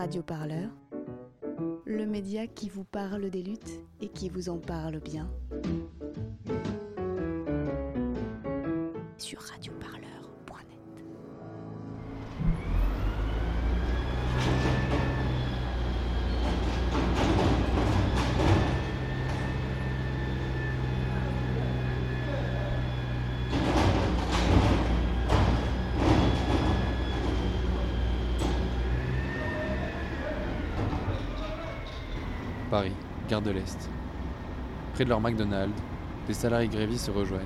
Radio Parleur, le média qui vous parle des luttes et qui vous en parle bien. Sur radioparleur.net. Paris, gare de l'Est. Près de leur McDonald's, des salariés grévistes se rejoignent.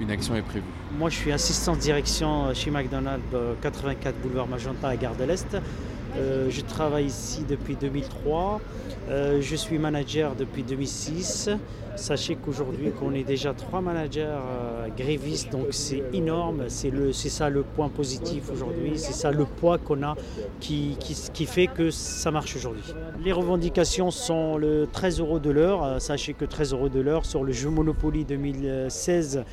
Une action est prévue. Moi, je suis assistant de direction chez McDonald's, euh, 84 boulevard Magenta à Gare de l'Est. Euh, je travaille ici depuis 2003. Euh, je suis manager depuis 2006. Sachez qu'aujourd'hui, qu'on est déjà trois managers euh, grévistes, donc c'est énorme. C'est c'est ça le point positif aujourd'hui. C'est ça le poids qu'on a qui, qui, qui fait que ça marche aujourd'hui. Les revendications sont le 13 euros de l'heure. Sachez que 13 euros de l'heure sur le jeu Monopoly 2016.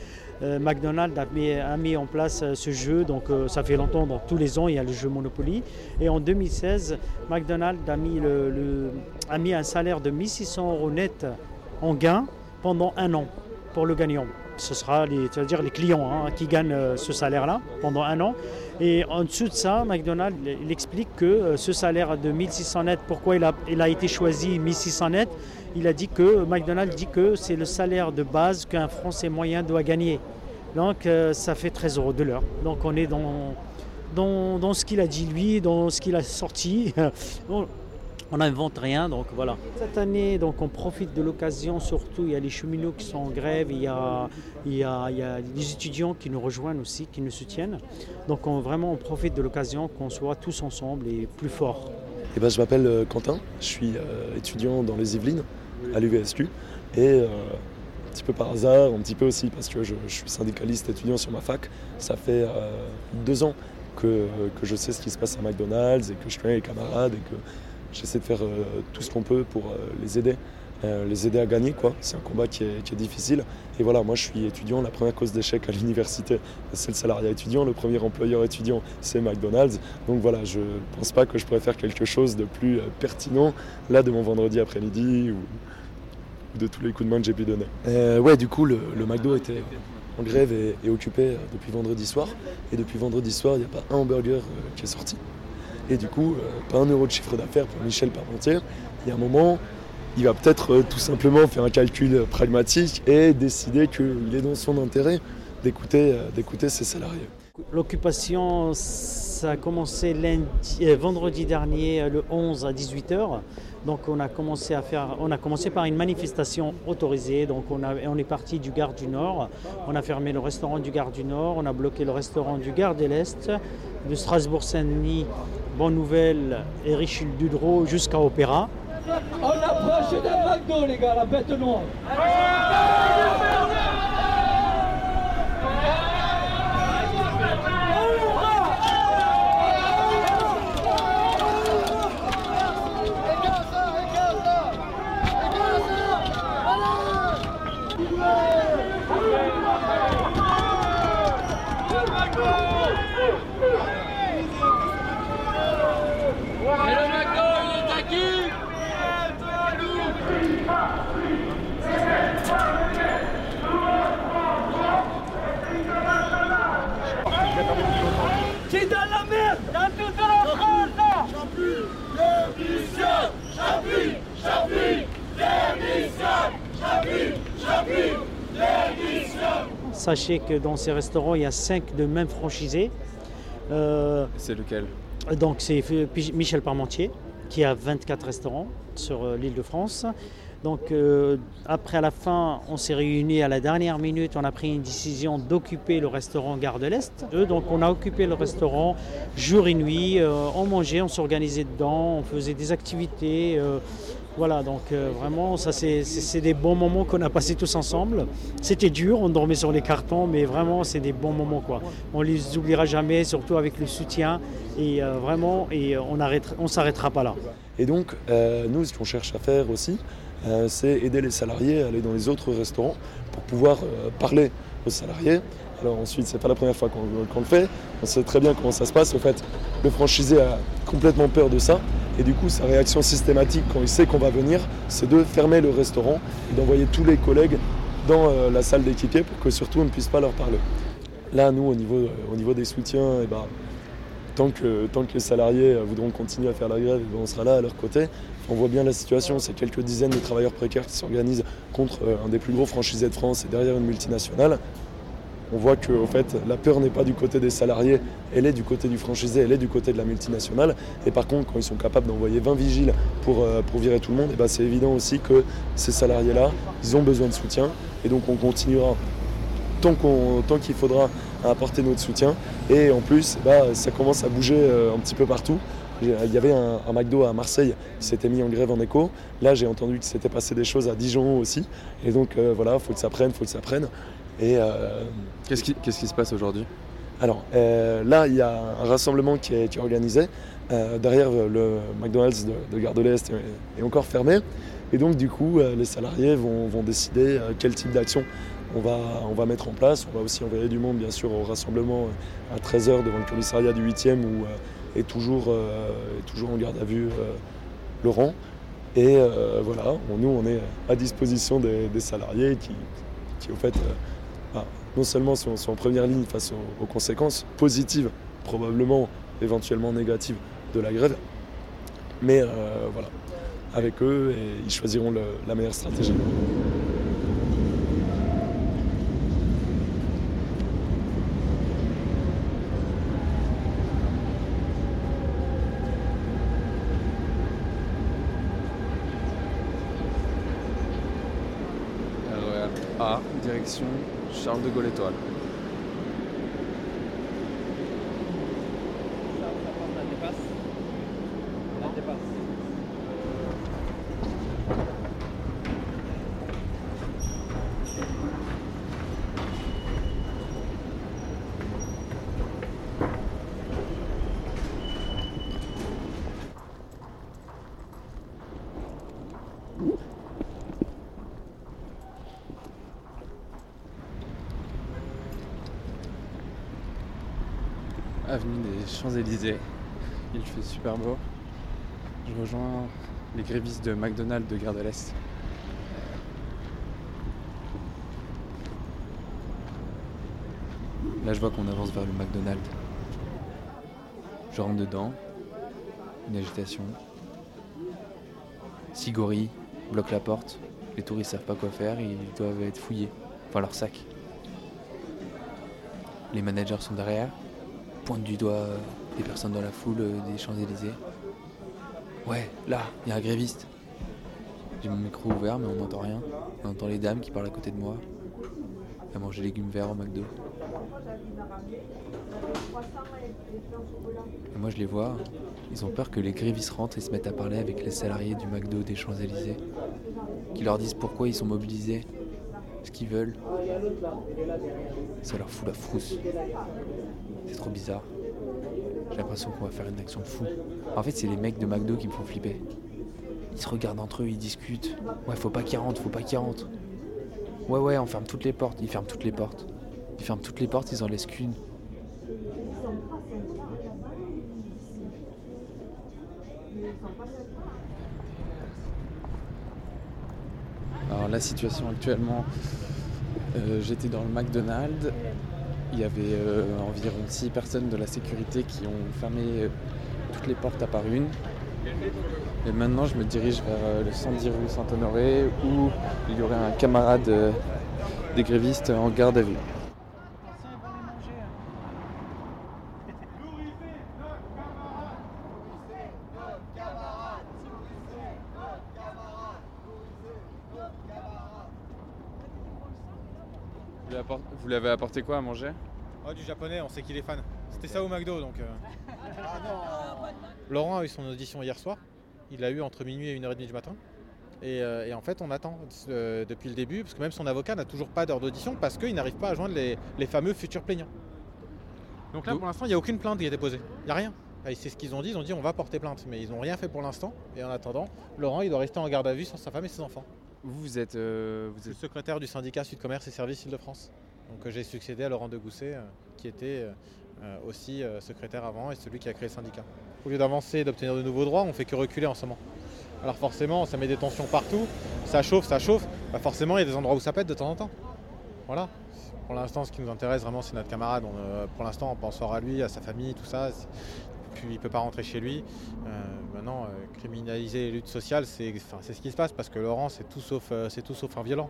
Euh, McDonald's a mis, en place euh, ce jeu, donc euh, ça fait longtemps, donc tous les ans il y a le jeu Monopoly. Et en 2016, McDonald's a mis un salaire de 1600 euros net en gain pendant un an pour le gagnant. Ce sera les, c'est-à-dire les clients hein, qui gagnent euh, ce salaire-là pendant un an. Et en dessous de ça, McDonald's explique que euh, ce salaire de 1600 net, pourquoi il a, il a été choisi 1600 net Il a dit que McDonald's dit que c'est le salaire de base qu'un Français moyen doit gagner. Donc euh, ça fait 13 euros de l'heure. Donc on est dans ce qu'il a dit lui, dans ce qu'il a sorti. On- n'invente rien, donc voilà. Cette année, donc on profite de l'occasion, surtout il y a les cheminots qui sont en grève, il y a, il y a, il y a des étudiants qui nous rejoignent aussi, qui nous soutiennent. Donc on, vraiment on profite de l'occasion qu'on soit tous ensemble et plus forts. Eh ben, je m'appelle euh, Quentin, je suis euh, étudiant dans les Yvelines, à l'UVSQ. Et euh, un petit peu par hasard, un petit peu aussi parce que je, je suis syndicaliste étudiant sur ma fac, ça fait euh, deux ans que, que je sais ce qui se passe à McDonald's et que je connais les camarades et que j'essaie de faire euh, tout ce qu'on peut pour euh, les aider. euh, les aider à gagner. C'est un combat qui est, difficile. Et voilà, moi je suis étudiant, la première cause d'échec à l'université, c'est le salariat étudiant, le premier employeur étudiant, c'est McDonald's. Donc voilà, je pense pas que je pourrais faire quelque chose de plus pertinent là de mon vendredi après-midi ou, de tous les coups de main que j'ai pu donner. Ouais, du coup, le, McDo était en grève et, occupé depuis vendredi soir. Et depuis vendredi soir, il n'y a pas un hamburger qui est sorti. Et du coup, euh, pas un euro de chiffre d'affaires pour Michel Parmentier. Il y a un moment, il va peut-être euh, tout simplement faire un calcul euh, pragmatique et décider qu'il est dans son intérêt d'écouter euh, ses salariés. L'occupation, ça a commencé euh, vendredi dernier, euh, le 11 à 18h. Donc on a commencé à faire, on a commencé par une manifestation autorisée. Donc on, a- on est parti du Gare du Nord. On a fermé le restaurant du Gare du Nord. On a bloqué le restaurant du Gare de l'Est, de Strasbourg-Saint-Denis, Bonne Nouvelle et Richelieu-Dudreau jusqu'à Opéra. On approche d'un McDo, les gars, la bête noire. C'est dans la merde Dans toute la France là J'appuie Démission J'appuie J'appuie Démission J'appuie J'appuie Démission. Sachez que dans ces restaurants, il y a cinq de même franchisés. Euh, C'est lequel? Donc c'est Michel Parmentier qui a 24 restaurants sur euh, l'île de France. Donc euh, après à la fin, on s'est réunis à la dernière minute, on a pris une décision d'occuper le restaurant Gare de l'Est. Donc on a occupé le restaurant jour et nuit, euh, on mangeait, on s'organisait dedans, on faisait des activités. Voilà, donc euh, vraiment, ça c'est des bons moments qu'on a passés tous ensemble. C'était dur, on dormait sur les cartons, mais vraiment c'est des bons moments quoi. On les oubliera jamais, surtout avec le soutien et euh, vraiment, et euh, on on s'arrêtera pas là. Et donc, nous, ce qu'on cherche à faire aussi, c'est aider les salariés à aller dans les autres restaurants pour pouvoir parler aux salariés Alors ensuite, c'est pas la première fois qu'on le fait. On sait très bien comment ça se passe. Au fait, le franchisé a complètement peur de ça. Et du coup, sa réaction systématique quand il sait qu'on va venir, c'est de fermer le restaurant et d'envoyer tous les collègues dans euh, la salle d'équipier pour que surtout on ne puisse pas leur parler. Là, nous, au niveau, euh, au niveau des soutiens, eh ben, tant, que, tant que les salariés euh, voudront continuer à faire la grève, eh ben, on sera là à leur côté. On voit bien la situation, c'est quelques dizaines de travailleurs précaires qui s'organisent contre un des plus gros franchisés de France et derrière une multinationale. On voit que au fait, la peur n'est pas du côté des salariés, elle est du côté du franchisé, elle est du côté de la multinationale. Et par contre, quand ils sont capables d'envoyer 20 vigiles pour, pour virer tout le monde, eh ben, c'est évident aussi que ces salariés-là, ils ont besoin de soutien. Et donc on continuera tant qu'il faudra apporter notre soutien. Et en plus, bah, ça commence à bouger euh, un petit peu partout. Il y avait un, McDo à Marseille qui s'était mis en grève en écho. Là, j'ai entendu qu'il s'était passé des choses à Dijon aussi. Et donc, euh, voilà, il faut que ça prenne, il faut que ça prenne. Et euh, qu'est-ce qui, qui, se passe aujourd'hui? Alors, là, il y a un rassemblement qui est, organisé. derrière, le McDonald's de, Gare de l'Est est, encore fermé. Et donc, du coup, les salariés vont, vont décider quel type d'action on va, on va mettre en place. On va aussi envoyer du monde, bien sûr, au rassemblement euh, à 13h devant le commissariat du 8e où euh, est, toujours, euh, toujours en garde à vue Laurent. Et voilà, nous, on est à disposition des, salariés qui, qui, au fait, bah, non seulement sont, en première ligne face aux, conséquences positives, probablement éventuellement négatives de la grève, mais voilà, avec eux, et ils choisiront la meilleure stratégie. direction Charles de Gaulle Étoile. Avenue des Champs-Élysées. Il fait super beau. Je rejoins les grévistes de McDonald's de Gare de l'Est. Là, je vois qu'on avance vers le McDonald's. Je rentre dedans. Une agitation. Six gorilles bloquent la porte. Les touristes savent pas quoi faire. Ils doivent être fouillés. Enfin, leur sac. Les managers sont derrière pointe du doigt des personnes dans la foule euh, des Champs-Élysées. Ouais, là, il y a un gréviste. J'ai mon micro ouvert, mais on n'entend rien. On entend les dames qui parlent à côté de moi. À manger légumes verts au McDo. Moi, je les vois. Ils ont peur que les grévistes rentrent et se mettent à parler avec les salariés du McDo des Champs-Élysées. Qui leur disent pourquoi ils sont mobilisés, ce qu'ils veulent. Ça leur fout la frousse. C'est trop bizarre. J'ai l'impression qu'on va faire une action fou. En fait, c'est les mecs de McDo qui me font flipper. Ils se regardent entre eux, ils discutent. Ouais, faut pas qu'ils rentrent, faut pas qu'ils rentrent. Ouais, ouais, on ferme toutes les portes. Ils ferment toutes les portes. Ils ferment toutes les portes, ils en laissent qu'une. Alors la situation actuellement, euh, j'étais dans le McDonald's il y avait euh, environ 6 personnes de la sécurité qui ont fermé euh, toutes les portes à part une. Et maintenant, je me dirige vers euh, le 110 rue Saint-Honoré où il y aurait un camarade des grévistes en garde à vue. Vous lui avez apporté quoi à manger oh, Du japonais, on sait qu'il est fan. C'était ça au McDo donc. Euh. Laurent a eu son audition hier soir. Il l'a eu entre minuit et 1h30 du matin. Euh, et, en fait, on attend euh, depuis le début, parce que même son avocat n'a toujours pas d'heure d'audition parce qu'il n'arrive pas à joindre les, fameux futurs plaignants. Donc là, pour l'instant, il n'y a aucune plainte qui a déposée. Il n'y a rien. C'est ce qu'ils ont dit, ils ont dit on va porter plainte, mais ils n'ont rien fait pour l'instant. Et en attendant, Laurent, il doit rester en garde à vue sans sa femme et ses enfants. Vous, vous êtes, vous êtes... secrétaire du syndicat Sud Commerce et Services Île-de-France. Donc j'ai succédé à Laurent de Gousset, qui était aussi secrétaire avant et celui qui a créé le syndicat. Au lieu d'avancer et d'obtenir de nouveaux droits, on fait que reculer en ce moment. Alors forcément, ça met des tensions partout, ça chauffe, ça chauffe. Bah forcément, il y a des endroits où ça pète de temps en temps. Voilà. Pour l'instant, ce qui nous intéresse vraiment, c'est notre camarade. Euh, pour l'instant, on pense à lui, à sa famille, tout ça. Puis il ne peut pas rentrer chez lui. Euh, maintenant, euh, criminaliser les luttes sociales, c'est ce qui se passe parce que Laurent, c'est tout tout sauf un violent.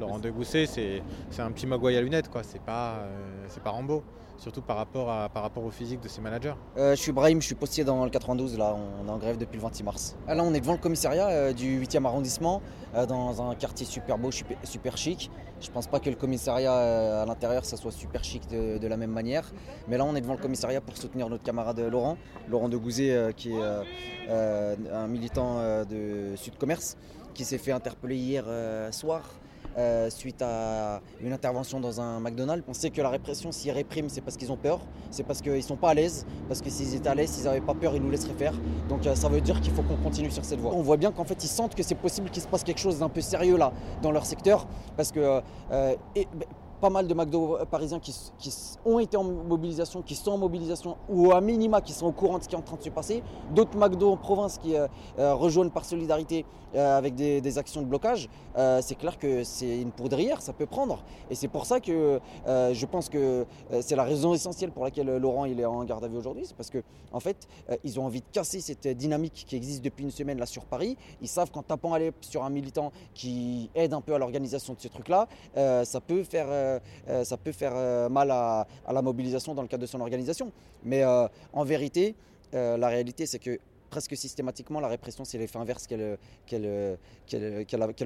Laurent Degousset, c'est un petit Mogwai à lunettes, quoi. C'est pas, pas Rambo surtout par rapport, au physique de ses managers euh, Je suis Brahim, je suis postier dans le 92, là, on est en grève depuis le 26 mars. Ah, là, on est devant le commissariat euh, du 8e arrondissement, euh, dans un quartier super beau, super, chic. Je pense pas que le commissariat à l'intérieur, ça soit super chic de, la même manière. Mais là, on est devant le commissariat pour soutenir notre camarade Laurent, Laurent de Gouzet, qui est un militant de Sud Commerce, qui s'est fait interpeller hier soir euh, suite à une intervention dans un McDonald's. On sait que la répression, s'ils répriment, c'est parce qu'ils ont peur, c'est parce qu'ils ne sont pas à l'aise, parce que s'ils étaient à l'aise, s'ils n'avaient pas peur, ils nous laisseraient faire. Donc euh, ça veut dire qu'il faut qu'on continue sur cette voie. On voit bien qu'en fait, ils sentent que c'est possible qu'il se passe quelque chose d'un peu sérieux là, dans leur secteur, parce que... Euh, pas mal de McDo parisiens qui, ont été en mobilisation, qui sont en mobilisation ou à minima qui sont au courant de ce qui est en train de se passer. D'autres McDo en province qui euh, euh, rejoignent par solidarité euh, avec des, actions de blocage. c'est clair que c'est une poudrière, ça peut prendre. Et c'est pour ça que je pense que c'est la raison essentielle pour laquelle Laurent il est en garde à vue aujourd'hui. C'est parce que en fait, ils ont envie de casser cette dynamique qui existe depuis une semaine là sur Paris. Ils savent qu'en tapant aller sur un militant qui aide un peu à l'organisation de ce truc-là, ça peut faire euh, euh, ça peut faire euh, mal à, la mobilisation dans le cadre de son organisation. Mais en vérité, la réalité, c'est que presque systématiquement, la répression, c'est l'effet inverse qu'elle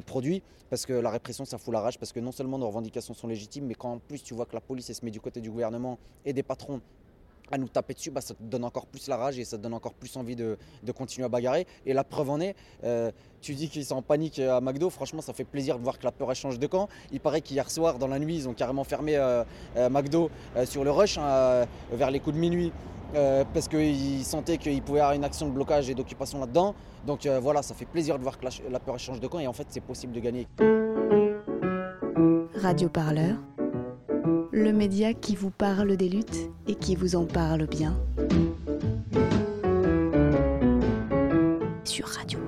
produit. Parce que la répression, ça fout la rage. Parce que non seulement nos revendications sont légitimes, mais quand en plus tu vois que la police se met du côté du gouvernement et des patrons à nous taper dessus, bah, ça te donne encore plus la rage et ça te donne encore plus envie de, continuer à bagarrer. Et la preuve en est, euh, tu dis qu'ils sont en panique à McDo, franchement ça fait plaisir de voir que la peur change de camp. Il paraît qu'hier soir dans la nuit ils ont carrément fermé euh, euh, McDo sur le rush hein, vers les coups de minuit. parce qu'ils sentaient qu'il pouvait y avoir une action de blocage et d'occupation là-dedans. Donc voilà, ça fait plaisir de voir que la, la peur change de camp et en fait c'est possible de gagner. Radio Parleur le média qui vous parle des luttes et qui vous en parle bien. Sur Radio